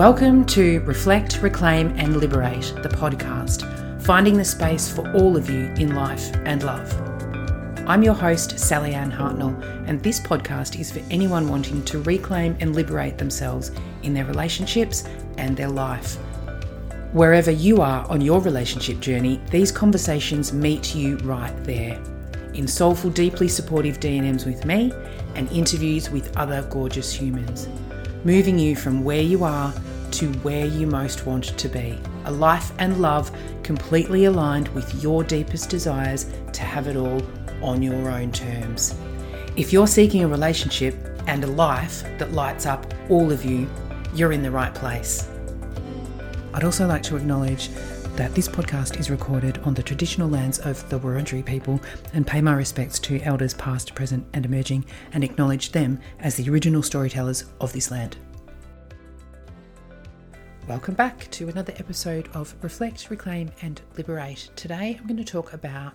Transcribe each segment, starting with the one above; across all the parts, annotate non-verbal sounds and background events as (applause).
Welcome to Reflect, Reclaim and Liberate, the podcast, finding the space for all of you in life and love. I'm your host, Sallyanne Hartnell, and this podcast is for anyone wanting to reclaim and liberate themselves in their relationships and their life. Wherever you are on your relationship journey, these conversations meet you right there. In soulful, deeply supportive DMs with me and interviews with other gorgeous humans moving you from where you are to where you most want to be. A life and love completely aligned with your deepest desires to have it all on your own terms. If you're seeking a relationship and a life that lights up all of you, you're in the right place. I'd also like to acknowledge that this podcast is recorded on the traditional lands of the Wurundjeri people and pay my respects to elders past, present, and emerging and acknowledge them as the original storytellers of this land. Welcome back to another episode of Reflect, Reclaim, and Liberate. Today I'm going to talk about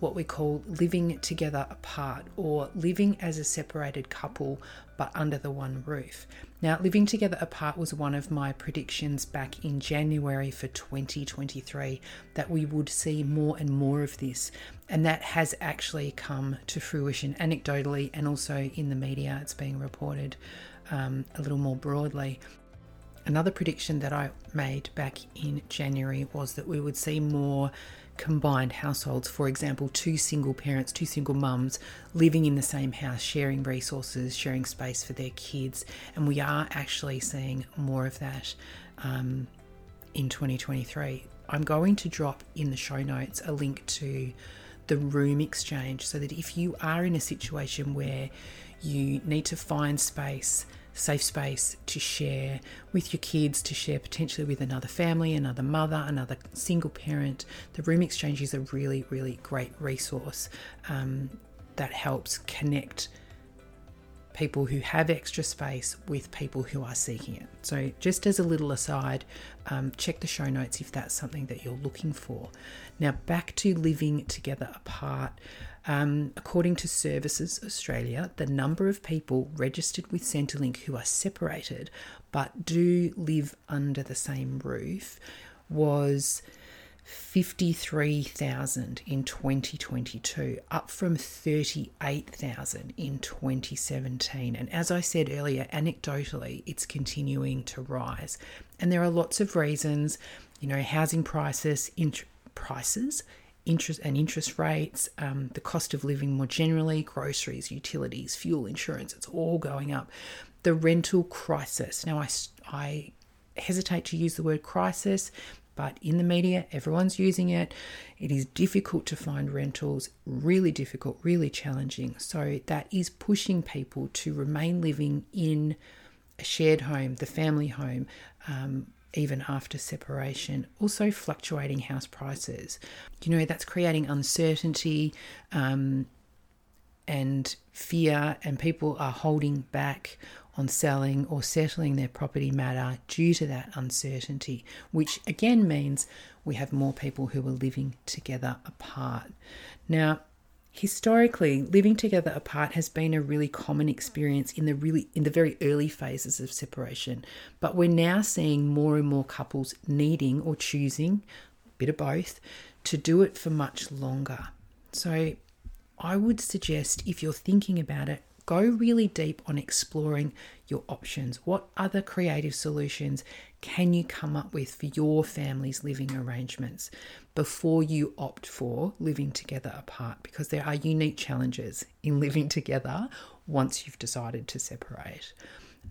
what we call living together apart or living as a separated couple but under the one roof. Now, living together apart was one of my predictions back in January for 2023 that we would see more and more of this, and that has actually come to fruition anecdotally and also in the media. It's being reported um, a little more broadly. Another prediction that I made back in January was that we would see more combined households. For example, two single parents, two single mums living in the same house, sharing resources, sharing space for their kids. And we are actually seeing more of that um, in 2023. I'm going to drop in the show notes a link to the room exchange so that if you are in a situation where you need to find space safe space to share with your kids, to share potentially with another family, another mother, another single parent. The Room Exchange is a really, really great resource um, that helps connect people who have extra space with people who are seeking it. So, just as a little aside, um, check the show notes if that's something that you're looking for. Now, back to living together apart. Um, according to Services Australia, the number of people registered with Centrelink who are separated but do live under the same roof was 53,000 in 2022, up from 38,000 in 2017. And as I said earlier, anecdotally, it's continuing to rise. And there are lots of reasons, you know, housing prices, int- prices, interest and interest rates, um, the cost of living more generally, groceries, utilities, fuel, insurance, it's all going up. The rental crisis. Now, I, I hesitate to use the word crisis, but in the media, everyone's using it. It is difficult to find rentals, really difficult, really challenging. So, that is pushing people to remain living in a shared home, the family home, um, even after separation. Also, fluctuating house prices. You know, that's creating uncertainty um, and fear, and people are holding back on selling or settling their property matter due to that uncertainty, which again means we have more people who are living together apart. Now, Historically, living together apart has been a really common experience in the really in the very early phases of separation, but we're now seeing more and more couples needing or choosing a bit of both to do it for much longer. So, I would suggest if you're thinking about it, go really deep on exploring your options. What other creative solutions can you come up with for your family's living arrangements before you opt for living together apart? Because there are unique challenges in living together once you've decided to separate.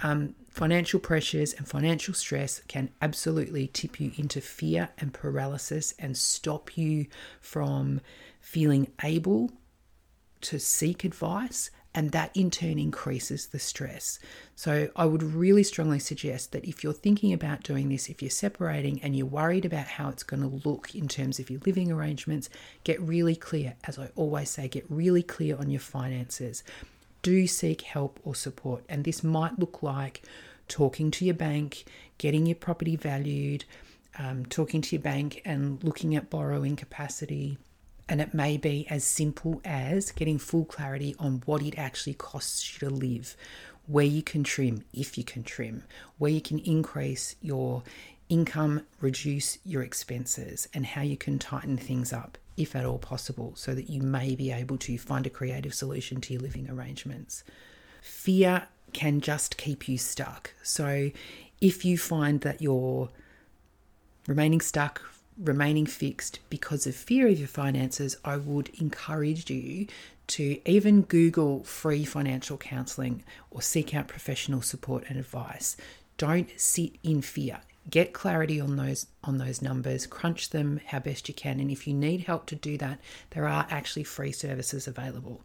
Um, financial pressures and financial stress can absolutely tip you into fear and paralysis and stop you from feeling able to seek advice and that in turn increases the stress. So, I would really strongly suggest that if you're thinking about doing this, if you're separating and you're worried about how it's going to look in terms of your living arrangements, get really clear. As I always say, get really clear on your finances. Do seek help or support, and this might look like talking to your bank, getting your property valued, um, talking to your bank, and looking at borrowing capacity and it may be as simple as getting full clarity on what it actually costs you to live. where you can trim, if you can trim, where you can increase your income, reduce your expenses, and how you can tighten things up, if at all possible, so that you may be able to find a creative solution to your living arrangements. Fear can just keep you stuck. So if you find that you're remaining stuck, remaining fixed because of fear of your finances, I would encourage you to even Google free financial counseling or seek out professional support and advice. Don't sit in fear. Get clarity on those on those numbers, crunch them how best you can, and if you need help to do that, there are actually free services available.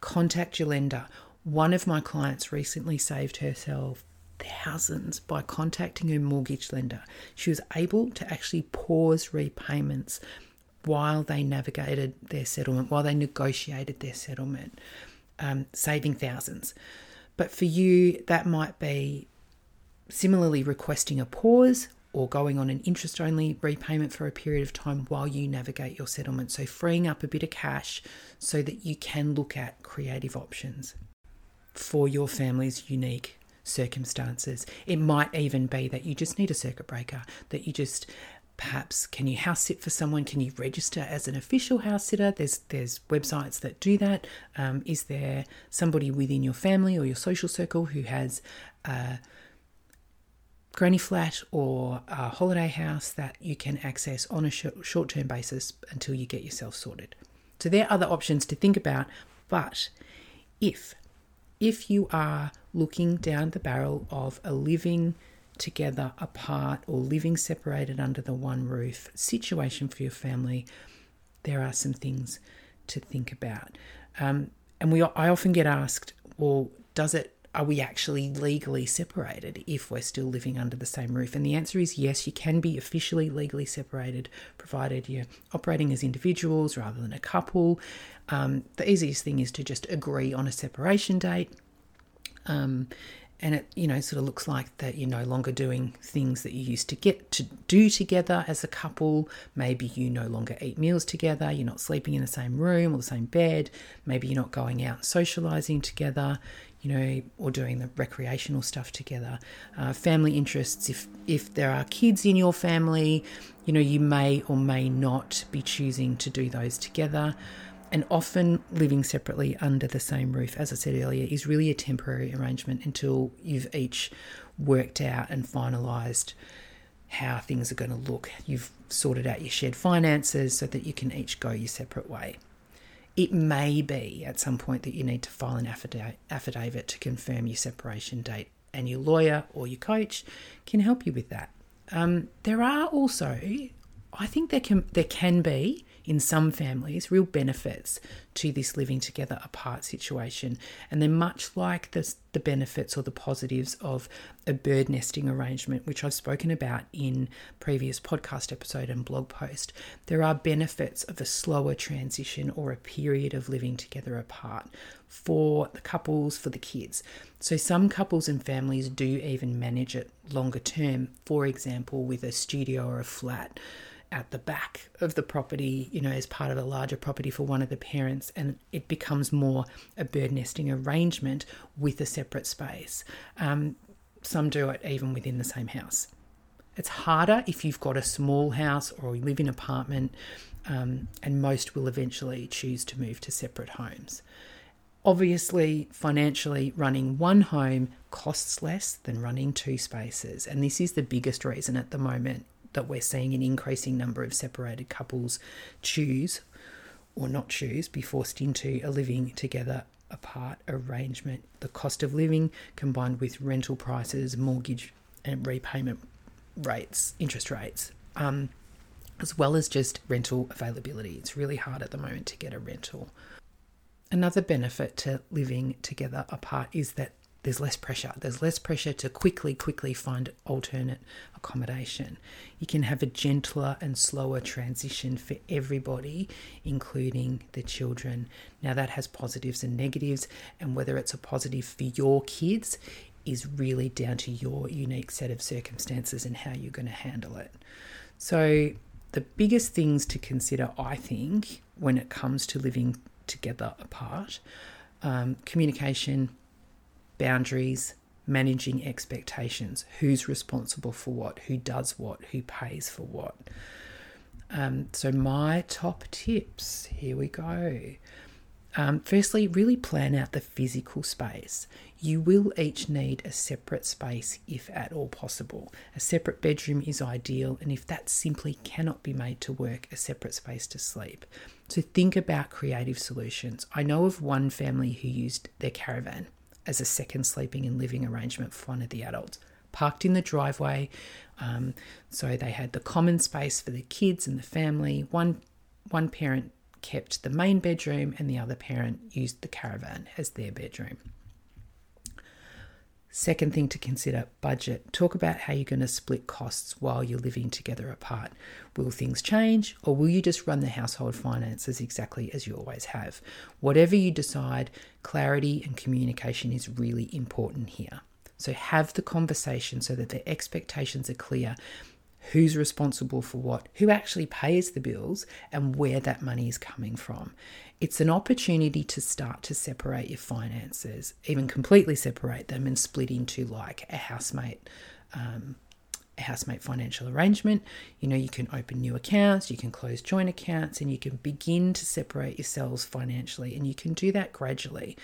Contact your lender. One of my clients recently saved herself thousands by contacting her mortgage lender. She was able to actually pause repayments while they navigated their settlement, while they negotiated their settlement, um, saving thousands. But for you, that might be similarly requesting a pause or going on an interest only repayment for a period of time while you navigate your settlement. So, freeing up a bit of cash so that you can look at creative options for your family's unique circumstances. It might even be that you just need a circuit breaker, that you just perhaps can you house sit for someone can you register as an official house sitter there's there's websites that do that. Um, is there somebody within your family or your social circle who has a granny flat or a holiday house that you can access on a short term basis until you get yourself sorted so there are other options to think about but if if you are looking down the barrel of a living together apart or living separated under the one roof situation for your family, there are some things to think about. Um, and we, I often get asked, well, does it are we actually legally separated if we're still living under the same roof? And the answer is yes, you can be officially legally separated, provided you're operating as individuals rather than a couple. Um, the easiest thing is to just agree on a separation date. Um, and it you know sort of looks like that you're no longer doing things that you used to get to do together as a couple maybe you no longer eat meals together you're not sleeping in the same room or the same bed maybe you're not going out socializing together you know or doing the recreational stuff together uh, family interests if if there are kids in your family you know you may or may not be choosing to do those together and often living separately under the same roof, as I said earlier, is really a temporary arrangement until you've each worked out and finalised how things are going to look. You've sorted out your shared finances so that you can each go your separate way. It may be at some point that you need to file an affidavit to confirm your separation date, and your lawyer or your coach can help you with that. Um, there are also, I think there can there can be in some families real benefits to this living together apart situation. And they're much like the, the benefits or the positives of a bird nesting arrangement, which I've spoken about in previous podcast episode and blog post. There are benefits of a slower transition or a period of living together apart for the couples, for the kids. So, some couples and families do even manage it longer term, for example, with a studio or a flat at the back of the property, you know, as part of a larger property for one of the parents, and it becomes more a bird nesting arrangement with a separate space. Um, some do it even within the same house. It's harder if you've got a small house or you live in an apartment, um, and most will eventually choose to move to separate homes. Obviously, financially, running one home costs less than running two spaces, and this is the biggest reason at the moment that we're seeing an increasing number of separated couples choose or not choose be forced into a living together apart arrangement. The cost of living combined with rental prices, mortgage and repayment rates, interest rates, um, as well as just rental availability. It's really hard at the moment to get a rental. Another benefit to living together apart is that there's less pressure. There's less pressure to quickly, quickly find alternate accommodation. You can have a gentler and slower transition for everybody, including the children. Now, that has positives and negatives, and whether it's a positive for your kids is really down to your unique set of circumstances and how you're going to handle it. So, the biggest things to consider, I think, when it comes to living together apart um, communication boundaries, managing expectations, who's responsible for what, who does what, who pays for what. Um, so, my top tips here we go. Um, firstly, really plan out the physical space. You will each need a separate space if at all possible. A separate bedroom is ideal, and if that simply cannot be made to work, a separate space to sleep. So think about creative solutions. I know of one family who used their caravan as a second sleeping and living arrangement for one of the adults. Parked in the driveway, um, so they had the common space for the kids and the family. One one parent kept the main bedroom, and the other parent used the caravan as their bedroom. Second thing to consider budget. Talk about how you're going to split costs while you're living together apart. Will things change or will you just run the household finances exactly as you always have? Whatever you decide, clarity and communication is really important here. So have the conversation so that the expectations are clear who's responsible for what, who actually pays the bills, and where that money is coming from. It's an opportunity to start to separate your finances, even completely separate them and split into like a housemate. Um, a housemate financial arrangement. You know, you can open new accounts, you can close joint accounts, and you can begin to separate yourselves financially. And you can do that gradually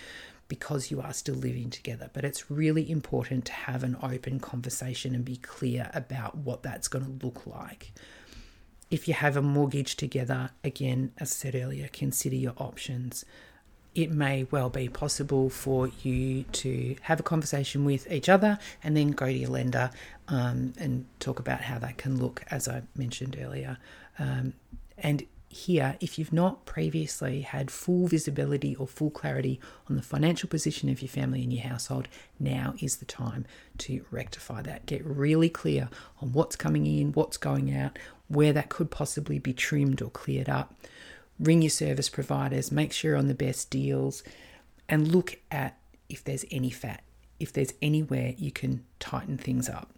because you are still living together. But it's really important to have an open conversation and be clear about what that's going to look like. If you have a mortgage together, again, as I said earlier, consider your options. It may well be possible for you to have a conversation with each other and then go to your lender um, and talk about how that can look, as I mentioned earlier. Um, and here, if you've not previously had full visibility or full clarity on the financial position of your family and your household, now is the time to rectify that. Get really clear on what's coming in, what's going out, where that could possibly be trimmed or cleared up. Ring your service providers, make sure you're on the best deals, and look at if there's any fat, if there's anywhere you can tighten things up.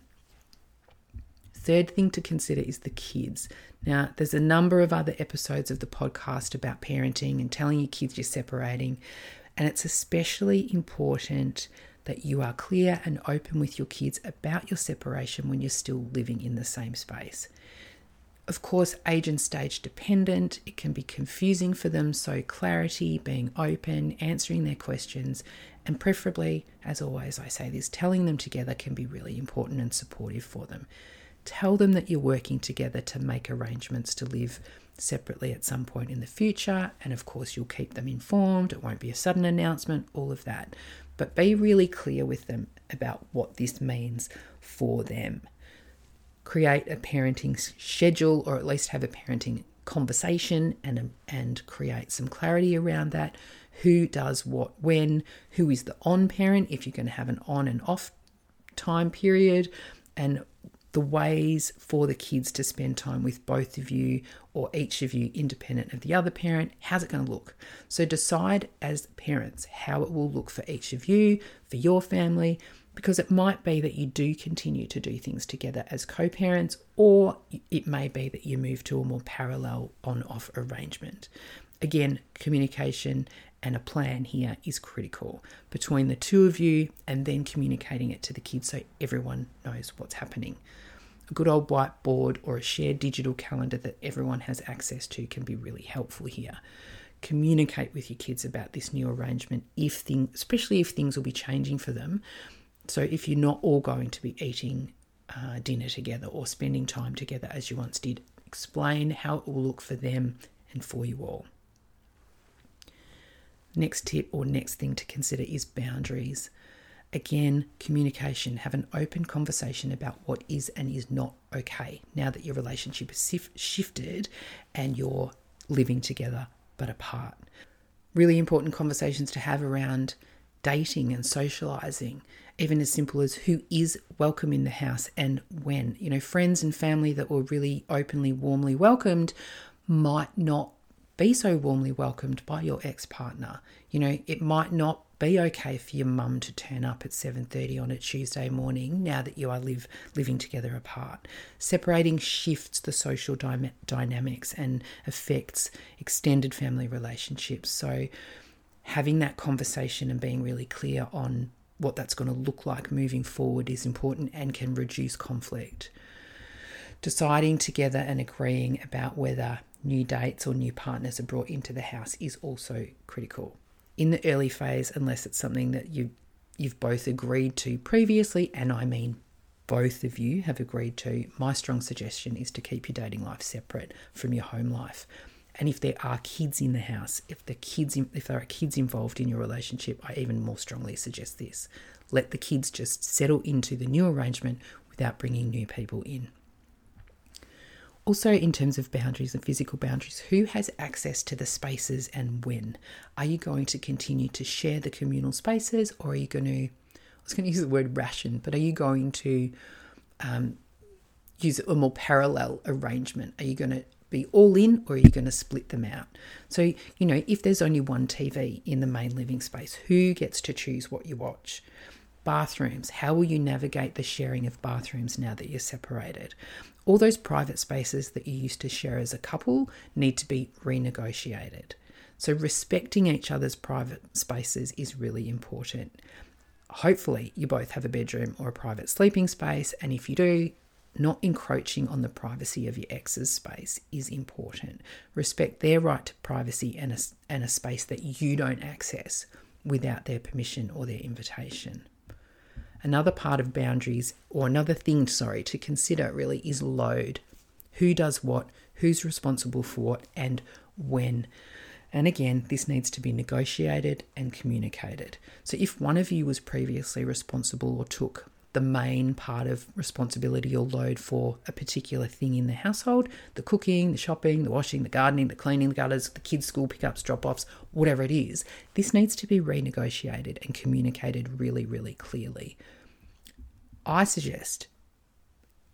Third thing to consider is the kids. Now, there's a number of other episodes of the podcast about parenting and telling your kids you're separating, and it's especially important that you are clear and open with your kids about your separation when you're still living in the same space. Of course, age and stage dependent, it can be confusing for them, so clarity, being open, answering their questions, and preferably, as always, I say this, telling them together can be really important and supportive for them. Tell them that you're working together to make arrangements to live separately at some point in the future. And of course, you'll keep them informed. It won't be a sudden announcement, all of that. But be really clear with them about what this means for them. Create a parenting schedule or at least have a parenting conversation and, um, and create some clarity around that. Who does what when? Who is the on parent if you're going to have an on and off time period? And the ways for the kids to spend time with both of you or each of you independent of the other parent. How's it going to look? So decide as parents how it will look for each of you, for your family, because it might be that you do continue to do things together as co parents, or it may be that you move to a more parallel on off arrangement. Again, communication and a plan here is critical between the two of you and then communicating it to the kids so everyone knows what's happening. A good old whiteboard or a shared digital calendar that everyone has access to can be really helpful here. Communicate with your kids about this new arrangement if things especially if things will be changing for them. So if you're not all going to be eating uh, dinner together or spending time together as you once did, explain how it will look for them and for you all. Next tip or next thing to consider is boundaries. Again, communication. Have an open conversation about what is and is not okay now that your relationship has shifted and you're living together but apart. Really important conversations to have around dating and socializing, even as simple as who is welcome in the house and when. You know, friends and family that were really openly, warmly welcomed might not be so warmly welcomed by your ex-partner. You know, it might not be okay for your mum to turn up at 7:30 on a Tuesday morning now that you are live living together apart. Separating shifts the social dy- dynamics and affects extended family relationships. So having that conversation and being really clear on what that's going to look like moving forward is important and can reduce conflict. Deciding together and agreeing about whether new dates or new partners are brought into the house is also critical. In the early phase, unless it's something that you you've both agreed to previously, and I mean both of you have agreed to, my strong suggestion is to keep your dating life separate from your home life. And if there are kids in the house, if the kids if there are kids involved in your relationship, I even more strongly suggest this. Let the kids just settle into the new arrangement without bringing new people in. Also, in terms of boundaries and physical boundaries, who has access to the spaces and when? Are you going to continue to share the communal spaces or are you going to, I was going (laughs) to use the word ration, but are you going to um, use a more parallel arrangement? Are you going to be all in or are you going to split them out? So, you know, if there's only one TV in the main living space, who gets to choose what you watch? Bathrooms, how will you navigate the sharing of bathrooms now that you're separated? all those private spaces that you used to share as a couple need to be renegotiated. So, respecting each other's private spaces is really important. Hopefully, you both have a bedroom or a private sleeping space, and if you do, not encroaching on the privacy of your ex's space is important. Respect their right to privacy and a, and a space that you don't access without their permission or their invitation. Another part of boundaries, or another thing, sorry, to consider really is load. Who does what, who's responsible for what, and when. And again, this needs to be negotiated and communicated. So if one of you was previously responsible or took the main part of responsibility or load for a particular thing in the household the cooking, the shopping, the washing, the gardening, the cleaning, the gutters, the kids' school pickups, drop offs, whatever it is this needs to be renegotiated and communicated really, really clearly. I suggest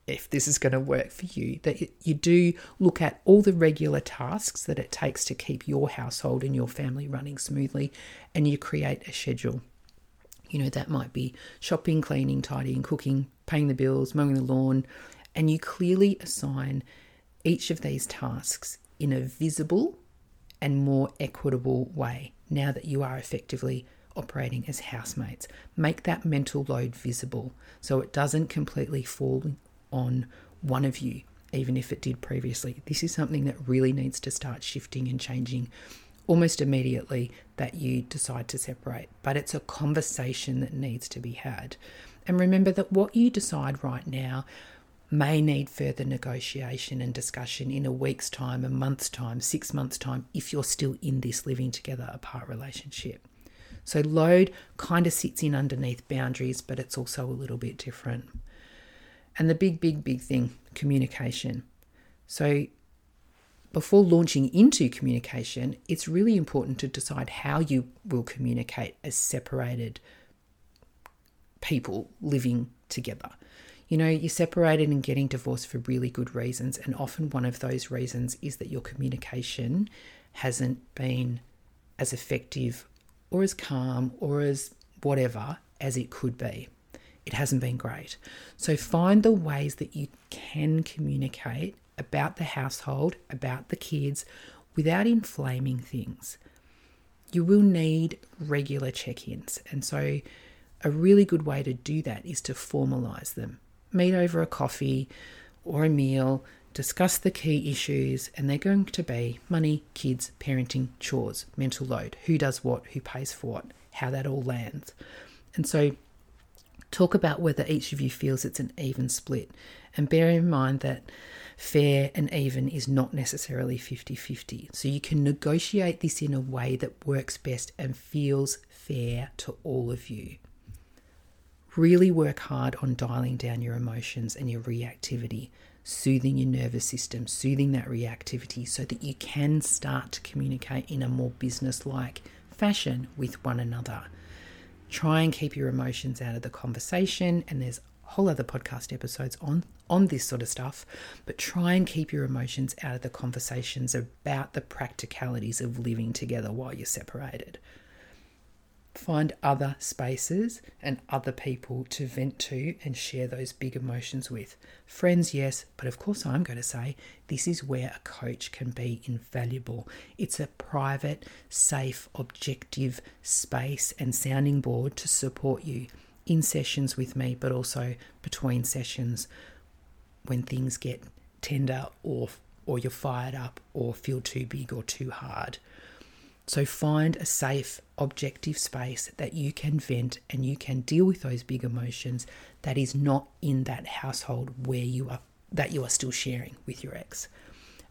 if this is going to work for you, that you do look at all the regular tasks that it takes to keep your household and your family running smoothly and you create a schedule. You know, that might be shopping, cleaning, tidying, cooking, paying the bills, mowing the lawn, and you clearly assign each of these tasks in a visible and more equitable way now that you are effectively operating as housemates. Make that mental load visible so it doesn't completely fall on one of you, even if it did previously. This is something that really needs to start shifting and changing almost immediately that you decide to separate. But it's a conversation that needs to be had. And remember that what you decide right now may need further negotiation and discussion in a week's time, a month's time, six months' time, if you're still in this living together apart relationship. So, load kind of sits in underneath boundaries, but it's also a little bit different. And the big, big, big thing communication. So, before launching into communication, it's really important to decide how you will communicate as separated people living together. You know, you're separated and getting divorced for really good reasons, and often one of those reasons is that your communication hasn't been as effective or as calm or as whatever as it could be. It hasn't been great. So find the ways that you can communicate about the household, about the kids, without inflaming things. You will need regular check ins. And so, a really good way to do that is to formalize them. Meet over a coffee or a meal, discuss the key issues, and they're going to be money, kids, parenting, chores, mental load, who does what, who pays for what, how that all lands. And so, talk about whether each of you feels it's an even split. And bear in mind that fair and even is not necessarily 50 50. So you can negotiate this in a way that works best and feels fair to all of you. Really work hard on dialing down your emotions and your reactivity, soothing your nervous system, soothing that reactivity so that you can start to communicate in a more business like fashion with one another. Try and keep your emotions out of the conversation, and there's whole other podcast episodes on on this sort of stuff, but try and keep your emotions out of the conversations about the practicalities of living together while you're separated. Find other spaces and other people to vent to and share those big emotions with. Friends, yes, but of course, I'm going to say this is where a coach can be invaluable. It's a private, safe, objective space and sounding board to support you in sessions with me, but also between sessions when things get tender or or you're fired up or feel too big or too hard. So find a safe, objective space that you can vent and you can deal with those big emotions that is not in that household where you are that you are still sharing with your ex.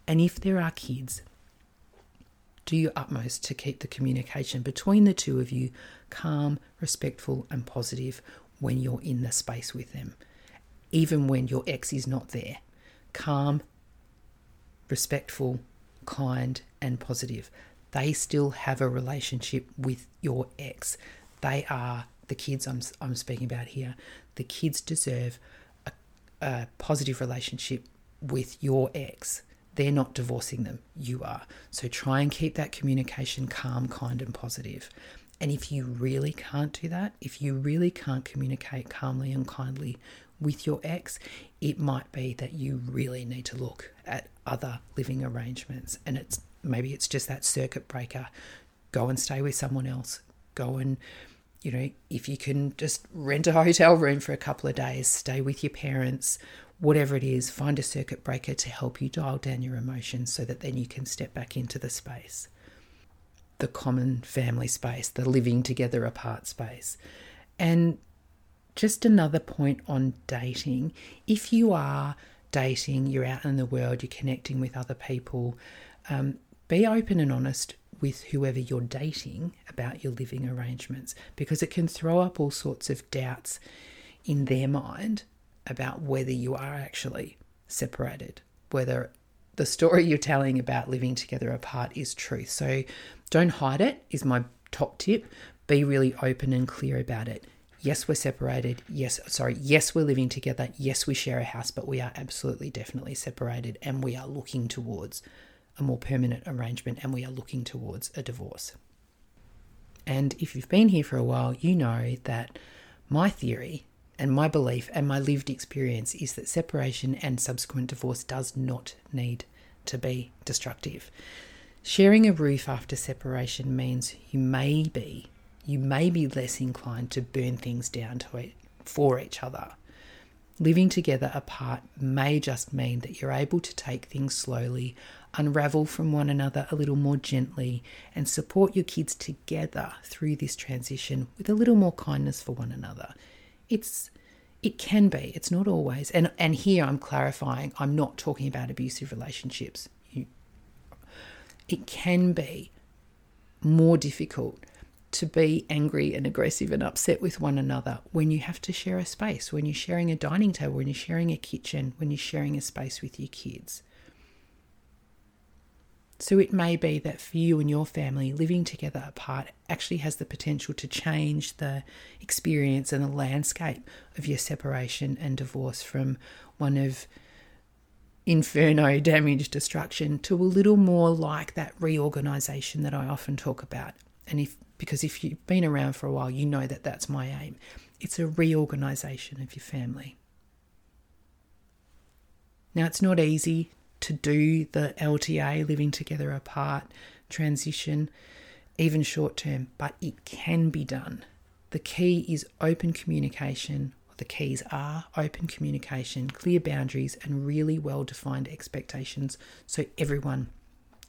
And if there are kids, do your utmost to keep the communication between the two of you calm, respectful, and positive when you're in the space with them, even when your ex is not there. Calm, respectful, kind, and positive they still have a relationship with your ex. They are the kids I'm, I'm speaking about here. The kids deserve a, a positive relationship with your ex. They're not divorcing them, you are. So try and keep that communication calm, kind, and positive. And if you really can't do that, if you really can't communicate calmly and kindly with your ex, it might be that you really need to look at other living arrangements. And it's maybe it's just that circuit breaker. Go and stay with someone else. Go and, you know, if you can just rent a hotel room for a couple of days, stay with your parents, whatever it is, find a circuit breaker to help you dial down your emotions so that then you can step back into the space. The common family space, the living together apart space. And just another point on dating if you are dating, you're out in the world, you're connecting with other people, um, be open and honest with whoever you're dating about your living arrangements because it can throw up all sorts of doubts in their mind about whether you are actually separated, whether the story you're telling about living together apart is truth. So don't hide it, is my top tip. Be really open and clear about it. Yes, we're separated. Yes, sorry. Yes, we're living together. Yes, we share a house, but we are absolutely definitely separated and we are looking towards a more permanent arrangement and we are looking towards a divorce. And if you've been here for a while, you know that my theory and my belief and my lived experience is that separation and subsequent divorce does not need to be destructive. Sharing a roof after separation means you may be you may be less inclined to burn things down to it for each other. Living together apart may just mean that you're able to take things slowly, unravel from one another a little more gently, and support your kids together through this transition with a little more kindness for one another. It's it can be, it's not always. And and here I'm clarifying, I'm not talking about abusive relationships. You, it can be more difficult to be angry and aggressive and upset with one another when you have to share a space, when you're sharing a dining table, when you're sharing a kitchen, when you're sharing a space with your kids. So it may be that for you and your family, living together apart actually has the potential to change the experience and the landscape of your separation and divorce from one of inferno, (laughs) damage, destruction to a little more like that reorganization that I often talk about. And if because if you've been around for a while, you know that that's my aim. It's a reorganization of your family. Now, it's not easy to do the LTA, living together apart, transition, even short term, but it can be done. The key is open communication. The keys are open communication, clear boundaries, and really well defined expectations so everyone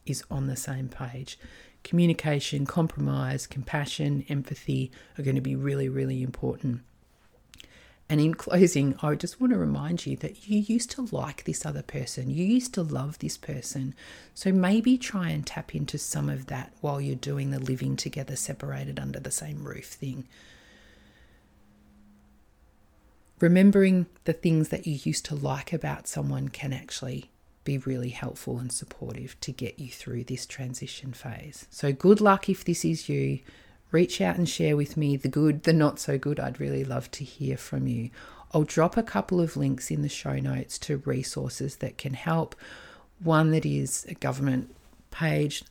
is on the same page communication, compromise, compassion, empathy are going to be really, really important. And in closing, I just want to remind you that you used to like this other person. You used to love this person. So maybe try and tap into some of that while you're doing the living together, separated under the same roof thing. Remembering the things that you used to like about someone can actually be really helpful and supportive to get you through this transition phase. So, good luck if this is you. Reach out and share with me the good, the not so good. I'd really love to hear from you. I'll drop a couple of links in the show notes to resources that can help. One that is a government page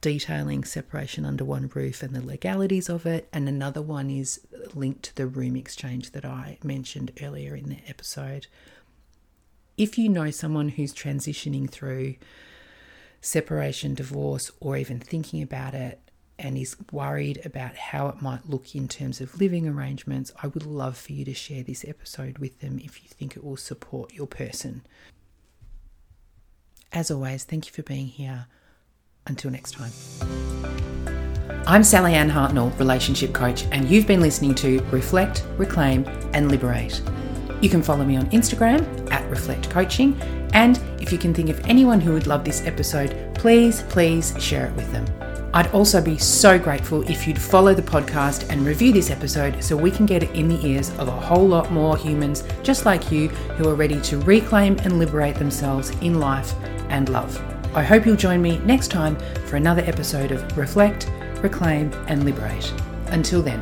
detailing separation under one roof and the legalities of it, and another one is linked to the room exchange that I mentioned earlier in the episode. If you know someone who's transitioning through separation, divorce, or even thinking about it, and is worried about how it might look in terms of living arrangements, I would love for you to share this episode with them if you think it will support your person. As always, thank you for being here. Until next time. I'm Sallyanne Hartnell, relationship coach, and you've been listening to Reflect, Reclaim, and Liberate. You can follow me on Instagram at Reflect Coaching, and if you can think of anyone who would love this episode, please, please share it with them. I'd also be so grateful if you'd follow the podcast and review this episode so we can get it in the ears of a whole lot more humans just like you who are ready to reclaim and liberate themselves in life and love. I hope you'll join me next time for another episode of Reflect, Reclaim, and Liberate. Until then,